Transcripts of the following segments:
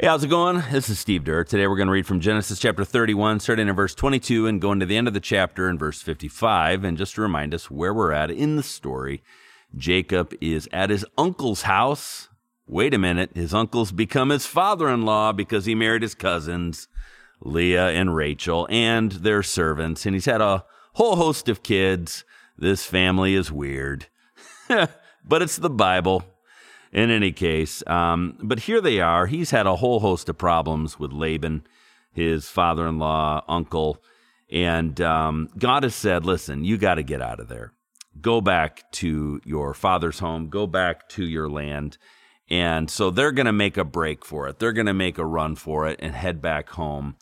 Hey, how's it going? This is Steve Durr. Today we're going to read from Genesis chapter 31, starting in verse 22 and going to the end of the chapter in verse 55. And just to remind us where we're at in the story, Jacob is at his uncle's house. Wait a minute, his uncle's become his father in law because he married his cousins, Leah and Rachel, and their servants. And he's had a whole host of kids. This family is weird, but it's the Bible in any case, um, but here they are. He's had a whole host of problems with Laban, his father in law, uncle. And um, God has said, listen, you got to get out of there. Go back to your father's home, go back to your land. And so they're going to make a break for it. They're going to make a run for it and head back home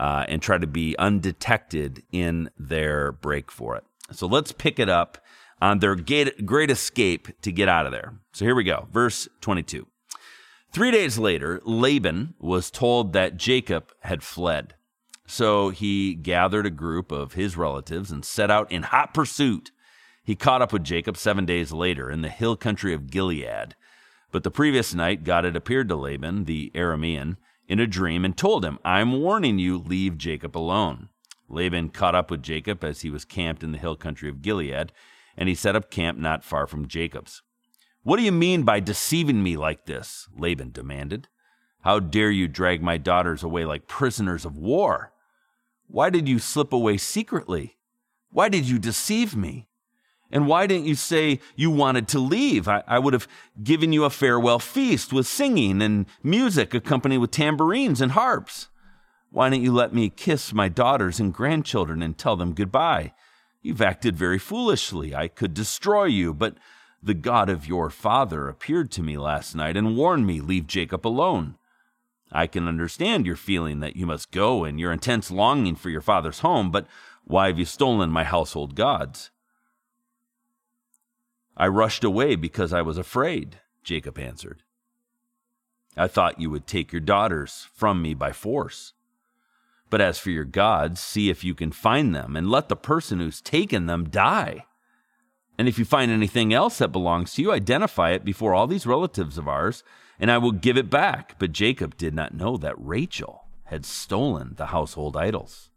uh, and try to be undetected in their break for it. So let's pick it up on their great escape to get out of there. So here we go. Verse 22. Three days later, Laban was told that Jacob had fled. So he gathered a group of his relatives and set out in hot pursuit. He caught up with Jacob seven days later in the hill country of Gilead. But the previous night, God had appeared to Laban, the Aramean, in a dream and told him, I'm warning you, leave Jacob alone. Laban caught up with Jacob as he was camped in the hill country of Gilead and he set up camp not far from Jacob's. What do you mean by deceiving me like this? Laban demanded. How dare you drag my daughters away like prisoners of war? Why did you slip away secretly? Why did you deceive me? And why didn't you say you wanted to leave? I, I, would have given you a farewell feast with singing and music accompanied with tambourines and harps. Why didn't you let me kiss my daughters and grandchildren and tell them goodbye? You've acted very foolishly. I could destroy you, but the God of your father appeared to me last night and warned me, Leave Jacob alone. I can understand your feeling that you must go and your intense longing for your father's home, but why have you stolen my household gods? I rushed away because I was afraid, Jacob answered. I thought you would take your daughters from me by force. But as for your gods, see if you can find them, and let the person who's taken them die. And if you find anything else that belongs to you, identify it before all these relatives of ours, and I will give it back. But Jacob did not know that Rachel had stolen the household idols.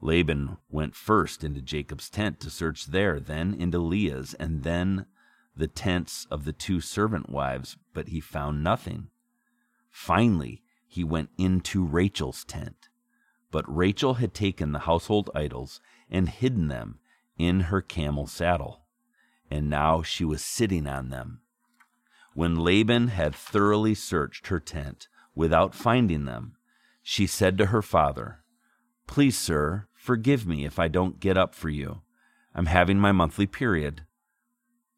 Laban went first into Jacob's tent to search there, then into Leah's, and then the tents of the two servant wives, but he found nothing. Finally, he went into Rachel's tent. But Rachel had taken the household idols and hidden them in her camel saddle, and now she was sitting on them. When Laban had thoroughly searched her tent without finding them, she said to her father, Please, sir, forgive me if I don't get up for you. I'm having my monthly period.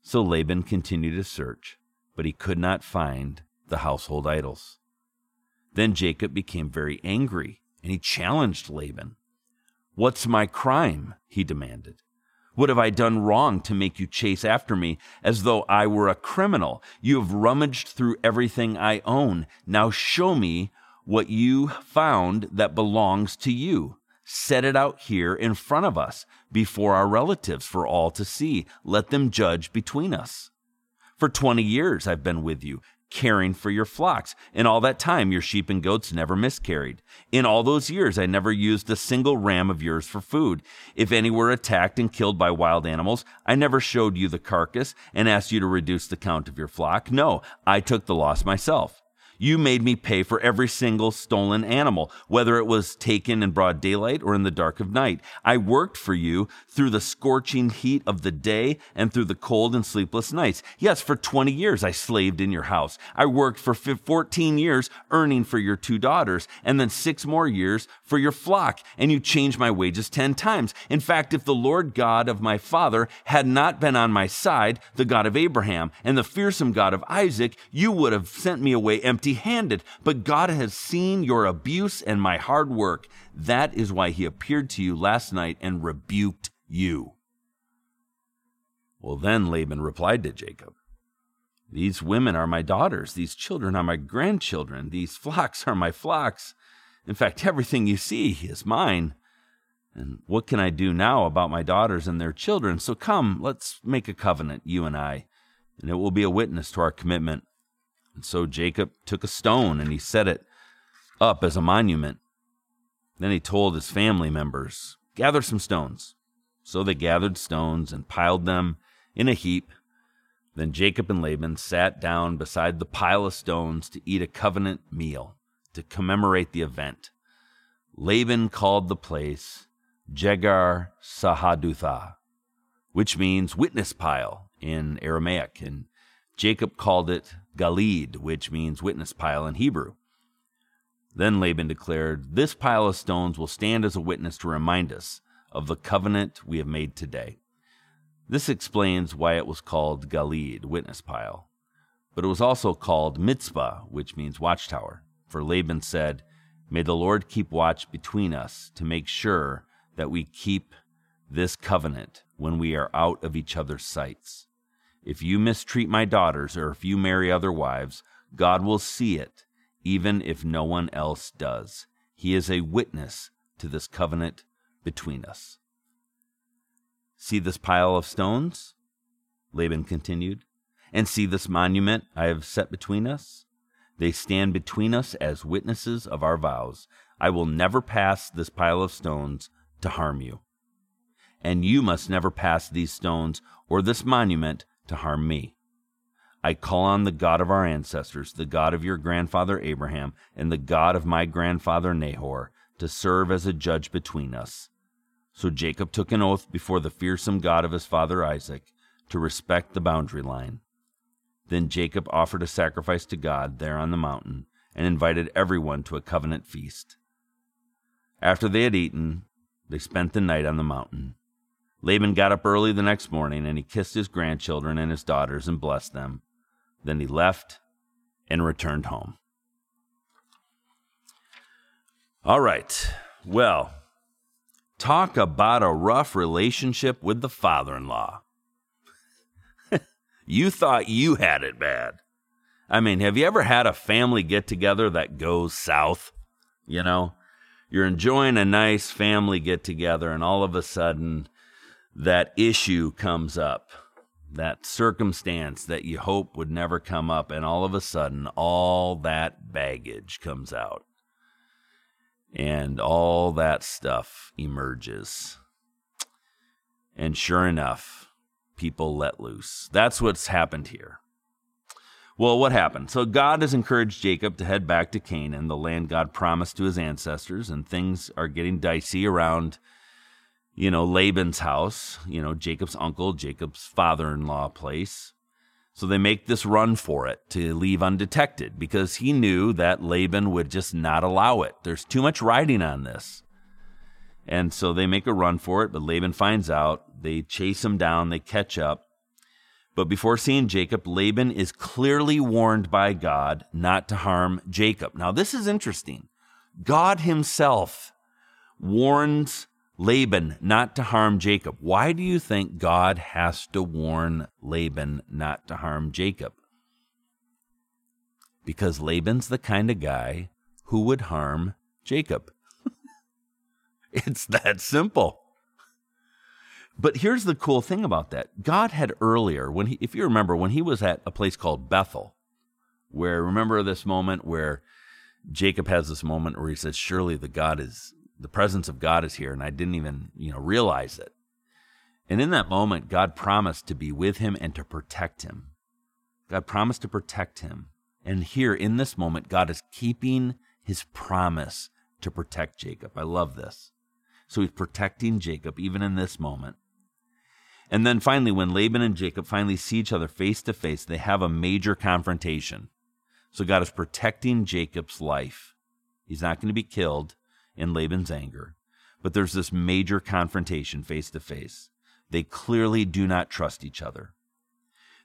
So Laban continued to search, but he could not find the household idols. Then Jacob became very angry, and he challenged Laban. What's my crime? he demanded. What have I done wrong to make you chase after me as though I were a criminal? You have rummaged through everything I own. Now show me what you found that belongs to you. Set it out here in front of us before our relatives for all to see. Let them judge between us. For 20 years I've been with you caring for your flocks. In all that time, your sheep and goats never miscarried. In all those years, I never used a single ram of yours for food. If any were attacked and killed by wild animals, I never showed you the carcass and asked you to reduce the count of your flock. No, I took the loss myself. You made me pay for every single stolen animal, whether it was taken in broad daylight or in the dark of night. I worked for you through the scorching heat of the day and through the cold and sleepless nights. Yes, for 20 years I slaved in your house. I worked for 14 years earning for your two daughters and then six more years for your flock. And you changed my wages 10 times. In fact, if the Lord God of my father had not been on my side, the God of Abraham and the fearsome God of Isaac, you would have sent me away empty empty handed, but God has seen your abuse and my hard work. That is why he appeared to you last night and rebuked you. Well, then Laban replied to Jacob, These women are my daughters, these children are my grandchildren, these flocks are my flocks. In fact, everything you see is mine. And what can I do now about my daughters and their children? So come, let's make a covenant, you and I, and it will be a witness to our commitment And so Jacob took a stone and he set it up as a monument. Then he told his family members, Gather some stones. So they gathered stones and piled them in a heap. Then Jacob and Laban sat down beside the pile of stones to eat a covenant meal to commemorate the event. Laban called the place Jegar Sahadutha, which means witness pile in Aramaic, and Jacob called it Galeed, which means witness pile in Hebrew. Then Laban declared, This pile of stones will stand as a witness to remind us of the covenant we have made today. This explains why it was called Galeed, witness pile. But it was also called Mizpah, which means watchtower. For Laban said, May the Lord keep watch between us to make sure that we keep this covenant when we are out of each other's sights. If you mistreat my daughters or if you marry other wives, God will see it, even if no one else does. He is a witness to this covenant between us. See this pile of stones? Laban continued. And see this monument I have set between us? They stand between us as witnesses of our vows. I will never pass this pile of stones to harm you. And you must never pass these stones or this monument to harm me. I call on the God of our ancestors, the God of your grandfather Abraham, and the God of my grandfather Nahor, to serve as a judge between us. So Jacob took an oath before the fearsome God of his father Isaac to respect the boundary line. Then Jacob offered a sacrifice to God there on the mountain and invited everyone to a covenant feast. After they had eaten, they spent the night on the mountain. Laban got up early the next morning and he kissed his grandchildren and his daughters and blessed them. Then he left and returned home. All right. Well, talk about a rough relationship with the father in law. you thought you had it bad. I mean, have you ever had a family get together that goes south? You know, you're enjoying a nice family get together, and all of a sudden, that issue comes up, that circumstance that you hope would never come up, and all of a sudden, all that baggage comes out. And all that stuff emerges. And sure enough, people let loose. That's what's happened here. Well, what happened? So God has encouraged Jacob to head back to Canaan, the land God promised to his ancestors, and things are getting dicey around you know, Laban's house, you know, Jacob's uncle, Jacob's father in law place. So they make this run for it to leave undetected because he knew that Laban would just not allow it. There's too much riding on this. And so they make a run for it, but Laban finds out. They chase him down, they catch up. But before seeing Jacob, Laban is clearly warned by God not to harm Jacob. Now, this is interesting. God himself warns Laban not to harm Jacob. Why do you think God has to warn Laban not to harm Jacob? Because Laban's the kind of guy who would harm Jacob. it's that simple. But here's the cool thing about that. God had earlier, when he, if you remember, when he was at a place called Bethel, where remember this moment where Jacob has this moment where he says, Surely the God is the presence of God is here, and I didn't even, you know, realize it. And in that moment, God promised to be with him and to protect him. God promised to protect him. And here in this moment, God is keeping his promise to protect Jacob. I love this. So he's protecting Jacob even in this moment. And then finally, when Laban and Jacob finally see each other face to face, they have a major confrontation. So God is protecting Jacob's life. He's not going to be killed in Laban's anger, but there's this major confrontation face to face. They clearly do not trust each other.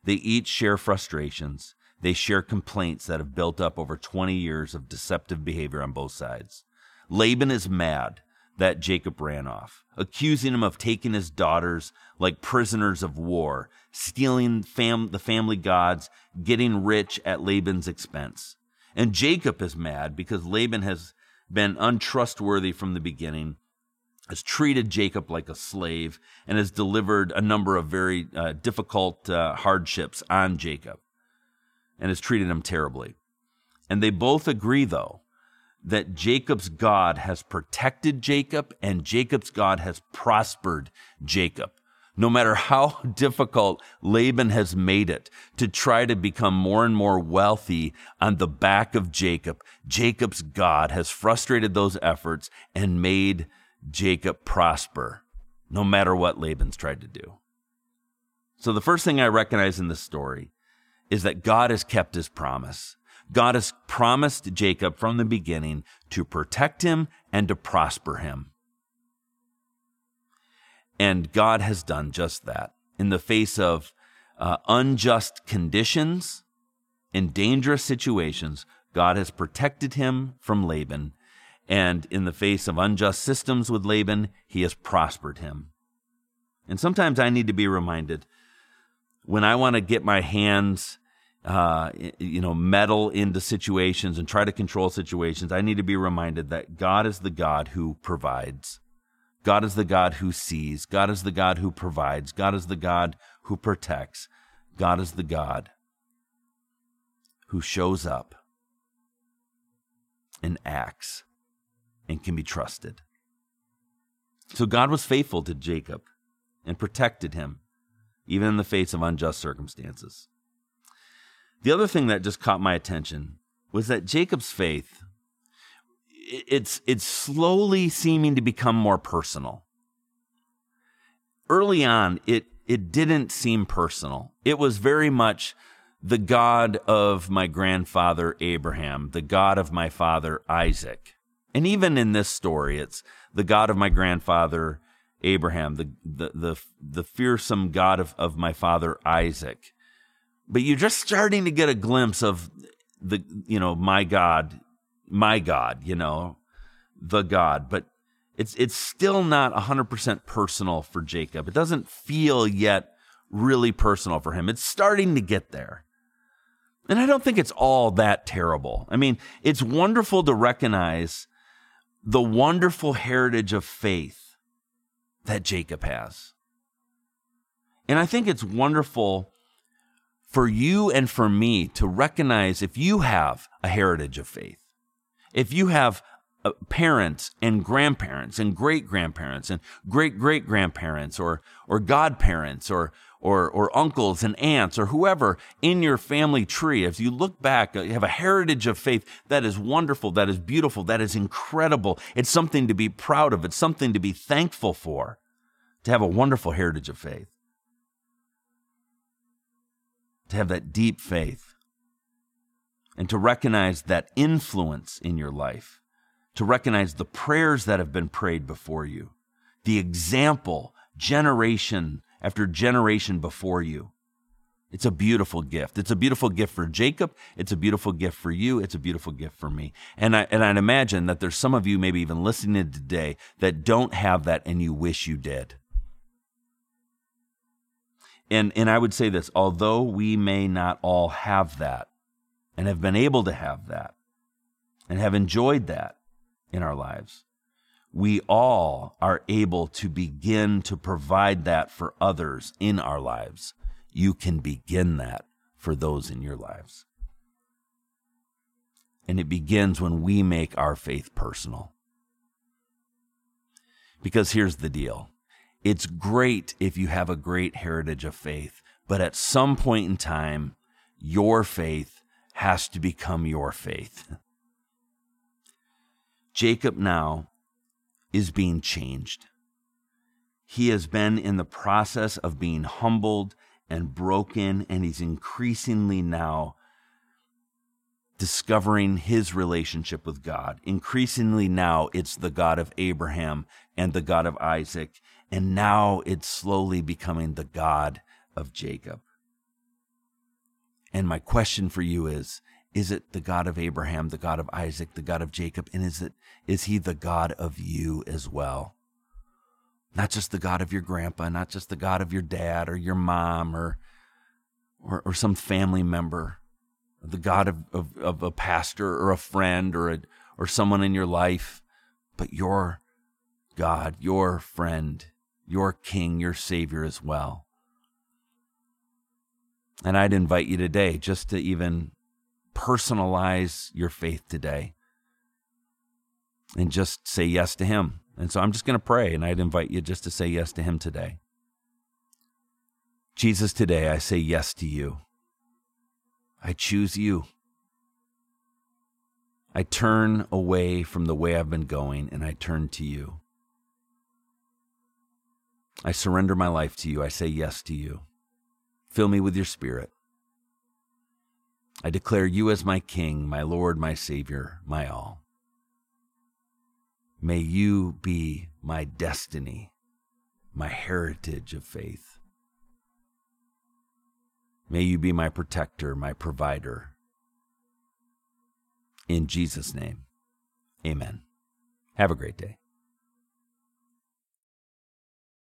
They each share frustrations. They share complaints that have built up over 20 years of deceptive behavior on both sides. Laban is mad that Jacob ran off, accusing him of taking his daughters like prisoners of war, stealing fam- the family gods, getting rich at Laban's expense. And Jacob is mad because Laban has been untrustworthy from the beginning, has treated Jacob like a slave, and has delivered a number of very uh, difficult uh, hardships on Jacob. and has treated him terribly. And they both agree, though, that Jacob's God has protected Jacob and Jacob's God has prospered Jacob. No matter how difficult Laban has made it to try to become more and more wealthy on the back of Jacob, Jacob's God has frustrated those efforts and made Jacob prosper, no matter what Laban's tried to do. So the first thing I recognize in this story is that God has kept his promise. God has promised Jacob from the beginning to protect him and to prosper him. And God has done just that. In the face of uh, unjust conditions in dangerous situations, God has protected him from Laban. And in the face of unjust systems with Laban, he has prospered him. And sometimes I need to be reminded when I want to get my hands uh, you know, meddle into situations and try to control situations, I need to be reminded that God is the God who provides. God is the God who sees. God is the God who provides. God is the God who protects. God is the God who shows up and acts and can be trusted. So God was faithful to Jacob and protected him, even in the face of unjust circumstances. The other thing that just caught my attention was that Jacob's faith it's it's slowly seeming to become more personal. Early on, it it didn't seem personal. It was very much the God of my grandfather Abraham, the God of my father Isaac. And even in this story, it's the God of my grandfather Abraham, the the the, the fearsome God of, of my father Isaac but you're just starting to get a glimpse of the you know my god my god you know the god. But it's it's still not 100% personal for jacob. It doesn't feel yet really personal for him. It's starting to get there. And i don't think it's all that terrible. I mean it's wonderful to recognize the wonderful heritage of faith that jacob has. And i think it's wonderful for you and for me to recognize if you have a heritage of faith, if you have uh, parents and grandparents and great grandparents and great great grandparents or or godparents or or or uncles and aunts or whoever in your family tree as you look back uh, you have a heritage of faith that is wonderful that is beautiful that is incredible. It's something to be proud of. It's something to be thankful for to have a wonderful heritage of faith. To have that deep faith and to recognize that influence in your life, to recognize the prayers that have been prayed before you, the example generation after generation before you. It's a beautiful gift. It's a beautiful gift for Jacob. It's a beautiful gift for you. It's a beautiful gift for me. And I and I'd imagine that there's some of you maybe even listening today that don't have that and you wish you did. And, and I would say this although we may not all have that and have been able to have that and have enjoyed that in our lives, we all are able to begin to provide that for others in our lives. You can begin that for those in your lives. And it begins when we make our faith personal. Because here's the deal it's great if you have a great heritage of faith, but at some point in time, your faith has to become your faith. Jacob now is being changed. He has been in the process of being humbled and broken, and he's increasingly now discovering his relationship with God. Increasingly now, it's the God of Abraham and the God of Isaac and now it's slowly becoming the God of Jacob. And my question for you is is it the God of Abraham, the God of Isaac, the God of Jacob? And is it is he the God of you as well? Not just the God of your grandpa, not just the God of your dad or your mom or or, or some family member, the God of, of, of a pastor or a friend or a, or someone in your life, but your God, your friend, your King, your Savior as well. And I'd invite you today just to even personalize your faith today and just say yes to Him. And so I'm just going to pray, and I'd invite you just to say yes to Him today. Jesus, today I say yes to you. I choose you. I turn away from the way I've been going and I turn to you. I surrender my life to you. I say yes to you. Fill me with your spirit. I declare you as my King, my Lord, my Savior, my all. May you be my destiny, my heritage of faith. May you be my protector, my provider. In Jesus' name, amen. Have a great day.